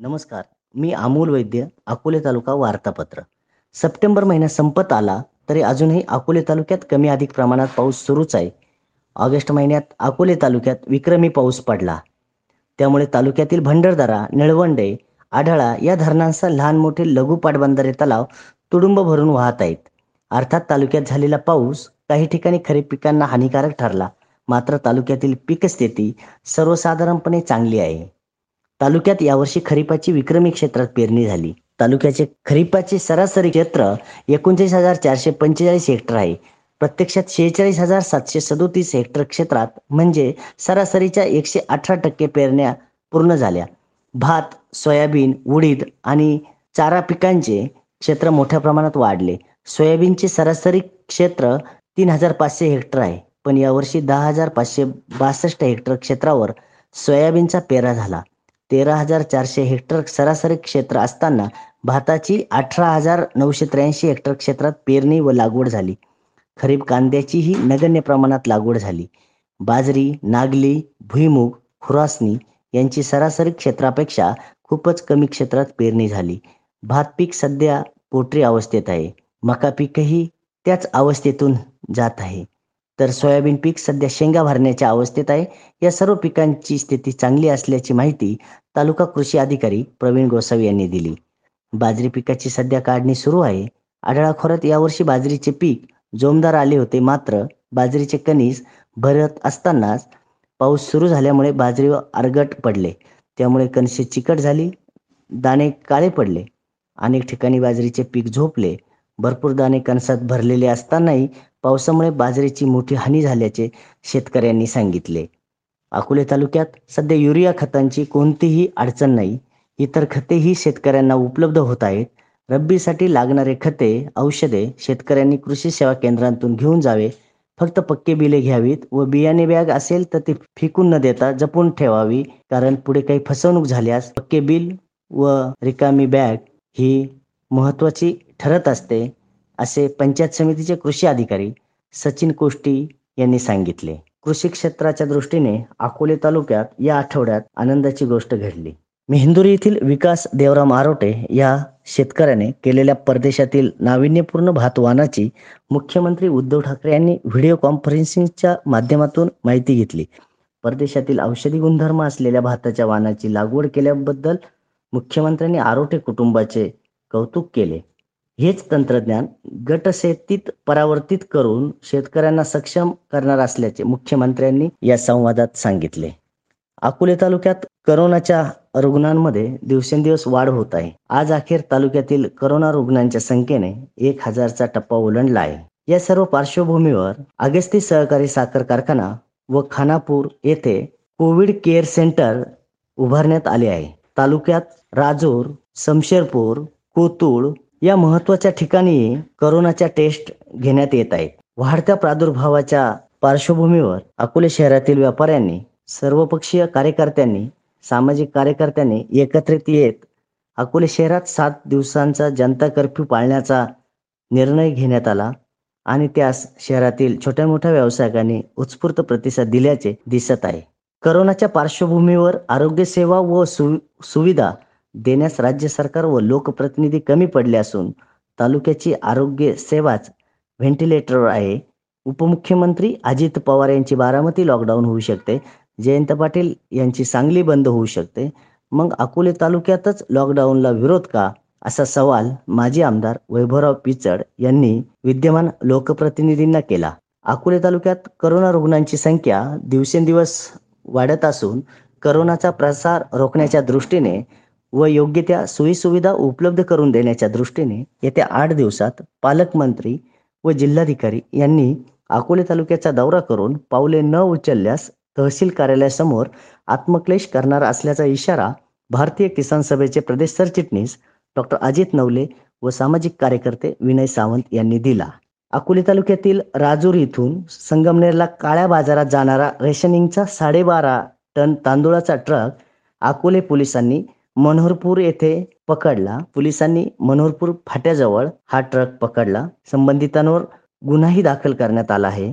नमस्कार मी अमोल वैद्य अकोले तालुका वार्तापत्र. सप्टेंबर महिना संपत आला तरी अजूनही अकोले तालुक्यात कमी अधिक प्रमाणात पाऊस सुरूच आहे. ऑगस्ट महिन्यात अकोले तालुक्यात विक्रमी पाऊस पडला. त्यामुळे तालुक्यातील भंडरदरा निळवंडे आढळा या धरणांचा लहान मोठे लघु पाटबंधारे तलाव तुडुंब भरून वाहत आहेत. अर्थात तालुक्यात झालेला पाऊस काही ठिकाणी खरीप पिकांना हानिकारक ठरला. मात्र तालुक्यातील पीकस्थिती सर्वसाधारणपणे चांगली आहे. तालुक्यात यावर्षी खरीपाची विक्रमी क्षेत्रात पेरणी झाली. तालुक्याचे खरीपाचे सरासरी क्षेत्र एकोणचाळीस हजार चारशे पंचेचाळीस हेक्टर आहे. प्रत्यक्षात शेहेचाळीस हजार सातशे सदोतीस हेक्टर क्षेत्रात म्हणजे सरासरीच्या एकशे अठरा टक्के पेरण्या पूर्ण झाल्या. भात सोयाबीन उडीद आणि चारा पिकांचे क्षेत्र मोठ्या प्रमाणात वाढले. सोयाबीनचे सरासरी क्षेत्र तीन हजार पाचशे हेक्टर आहे. पण यावर्षी दहा हजार पाचशे बासष्ट हेक्टर क्षेत्रावर सोयाबीनचा पेरा झाला. तेरा हजार चारशे हेक्टर सरासरी क्षेत्र असताना भाताची अठरा हजार नऊशे त्र्याऐंशी हेक्टर क्षेत्रात पेरणी व लागवड झाली. खरीप कांद्याचीही नगण्य प्रमाणात लागवड झाली. बाजरी नागली भुईमूग खुरासणी यांची सरासरी क्षेत्रापेक्षा खूपच कमी क्षेत्रात पेरणी झाली. भात पीक सध्या पोटरी अवस्थेत आहे. मका पीकही त्याच अवस्थेतून जात आहे. तर सोयाबीन पीक सध्या शेंगा भरण्याच्या अवस्थेत आहे. या सर्व पिकांची स्थिती चांगली असल्याची माहिती तालुका कृषी अधिकारी प्रवीण गोसावी यांनी दिली. बाजरी पिकाची सध्या काढणी सुरू आहे. आढळा खोऱ्यात यावर्षी बाजरीचे पीक जोमदार आले होते. मात्र बाजरीचे कणीस भरत असतानाच पाऊस सुरू झाल्यामुळे बाजरीवर आरगट पडले. त्यामुळे कणसे चिकट झाली दाणे काळे पडले. अनेक ठिकाणी बाजरीचे पीक झोपले. भरपूर दाणे कणसात भरलेले असतानाही पावसामुळे बाजरीची मोठी हानी झाल्याचे शेतकऱ्यांनी सांगितले. अकोले तालुक्यात सध्या युरिया खतांची कोणतीही अडचण नाही. इतर खतेही शेतकऱ्यांना उपलब्ध होत आहेत. रब्बीसाठी लागणारे खते औषधे शेतकऱ्यांनी कृषी सेवा केंद्रांतून घेऊन जावे. फक्त पक्के बिले घ्यावीत व बियाणे बॅग असेल तर ती फिकून न देता जपून ठेवावी. कारण पुढे काही फसवणूक झाल्यास पक्के बिल व रिकामी बॅग ही महत्त्वाची ठरत असते. असे पंचायत समितीचे कृषी अधिकारी सचिन कोष्टी यांनी सांगितले. कृषी क्षेत्राच्या दृष्टीने अकोले तालुक्यात या आठवड्यात आनंदाची गोष्ट घडली. मेहंदुरी येथील विकास देवराम आरोटे या शेतकऱ्याने केलेल्या परदेशातील नाविन्यपूर्ण भातवानाची मुख्यमंत्री उद्धव ठाकरे यांनी व्हिडिओ कॉन्फरन्सिंगच्या माध्यमातून माहिती घेतली. परदेशातील औषधी गुणधर्म असलेल्या भाताच्या वानाची लागवड केल्याबद्दल मुख्यमंत्र्यांनी आरोटे कुटुंबाचे कौतुक केले. हेच तंत्रज्ञान गटशेतीत परावर्तित करून शेतकऱ्यांना सक्षम करणार असल्याचे मुख्यमंत्र्यांनी या संवादात सांगितले. अकोले तालुक्यात करोनाच्या रुग्णांमध्ये दिवसेंदिवस वाढ होत आहे. आज अखेर तालुक्यातील करोना रुग्णांच्या संख्येने एक हजारचा टप्पा ओलांडला आहे. या सर्व पार्श्वभूमीवर अगस्ती सहकारी साखर कारखाना व खानापूर येथे कोविड केअर सेंटर उभारण्यात आले आहे. तालुक्यात राजूर समशेरपूर कोतुळ या महत्त्वाच्या ठिकाणी करोनाच्या टेस्ट घेण्यात येत आहेत. वाढत्या प्रादुर्भावाच्या पार्श्वभूमीवर अकोले शहरातील व्यापाऱ्यांनी सर्वपक्षीय कार्यकर्त्यांनी सामाजिक कार्यकर्त्यांनी एकत्रित येत अकोले शहरात सात दिवसांचा जनता कर्फ्यू पाळण्याचा निर्णय घेण्यात आला आणि त्यास शहरातील छोट्या मोठ्या व्यावसायिकांनी उत्स्फूर्त प्रतिसाद दिल्याचे दिसत आहे. करोनाच्या पार्श्वभूमीवर आरोग्य सेवा व सु सुविधा देण्यास राज्य सरकार व लोकप्रतिनिधी कमी पडले असून तालुक्याची आरोग्य सेवाच व्हेंटिलेटरवर आहे. उपमुख्यमंत्री अजित पवार यांची बारामती लॉकडाऊन होऊ शकते. जयंत पाटील यांची सांगली बंद होऊ शकते. मग अकोले तालुक्यातच लॉकडाऊनला विरोध का? असा सवाल माजी आमदार वैभवराव पिचड यांनी विद्यमान लोकप्रतिनिधींना केला. अकोले तालुक्यात करोना रुग्णांची संख्या दिवसेंदिवस वाढत असून करोनाचा प्रसार रोखण्याच्या दृष्टीने व योग्य त्या सोयीसुविधा उपलब्ध करून देण्याच्या दृष्टीने येत्या आठ दिवसात पालकमंत्री व जिल्हाधिकारी यांनी अकोले तालुक्याचा दौरा करून पावले न उचलल्यास तहसील कार्यालयासमोर आत्मक्लेश करणार असल्याचा इशारा भारतीय किसान सभेचे प्रदेश सरचिटणीस डॉक्टर अजित नवले व सामाजिक कार्यकर्ते विनय सावंत यांनी दिला. अकोले तालुक्यातील राजूर इथून संगमनेरला काळ्या बाजारात जाणारा रेशनिंगचा साडेबारा टन तांदूळाचा ट्रक अकोले पोलिसांनी मनोहरपूर येथे पकडला. पोलिसांनी मनोहरपूर फाट्याजवळ हा ट्रक पकडला. संबंधितांवर गुन्हाही दाखल करण्यात आला आहे.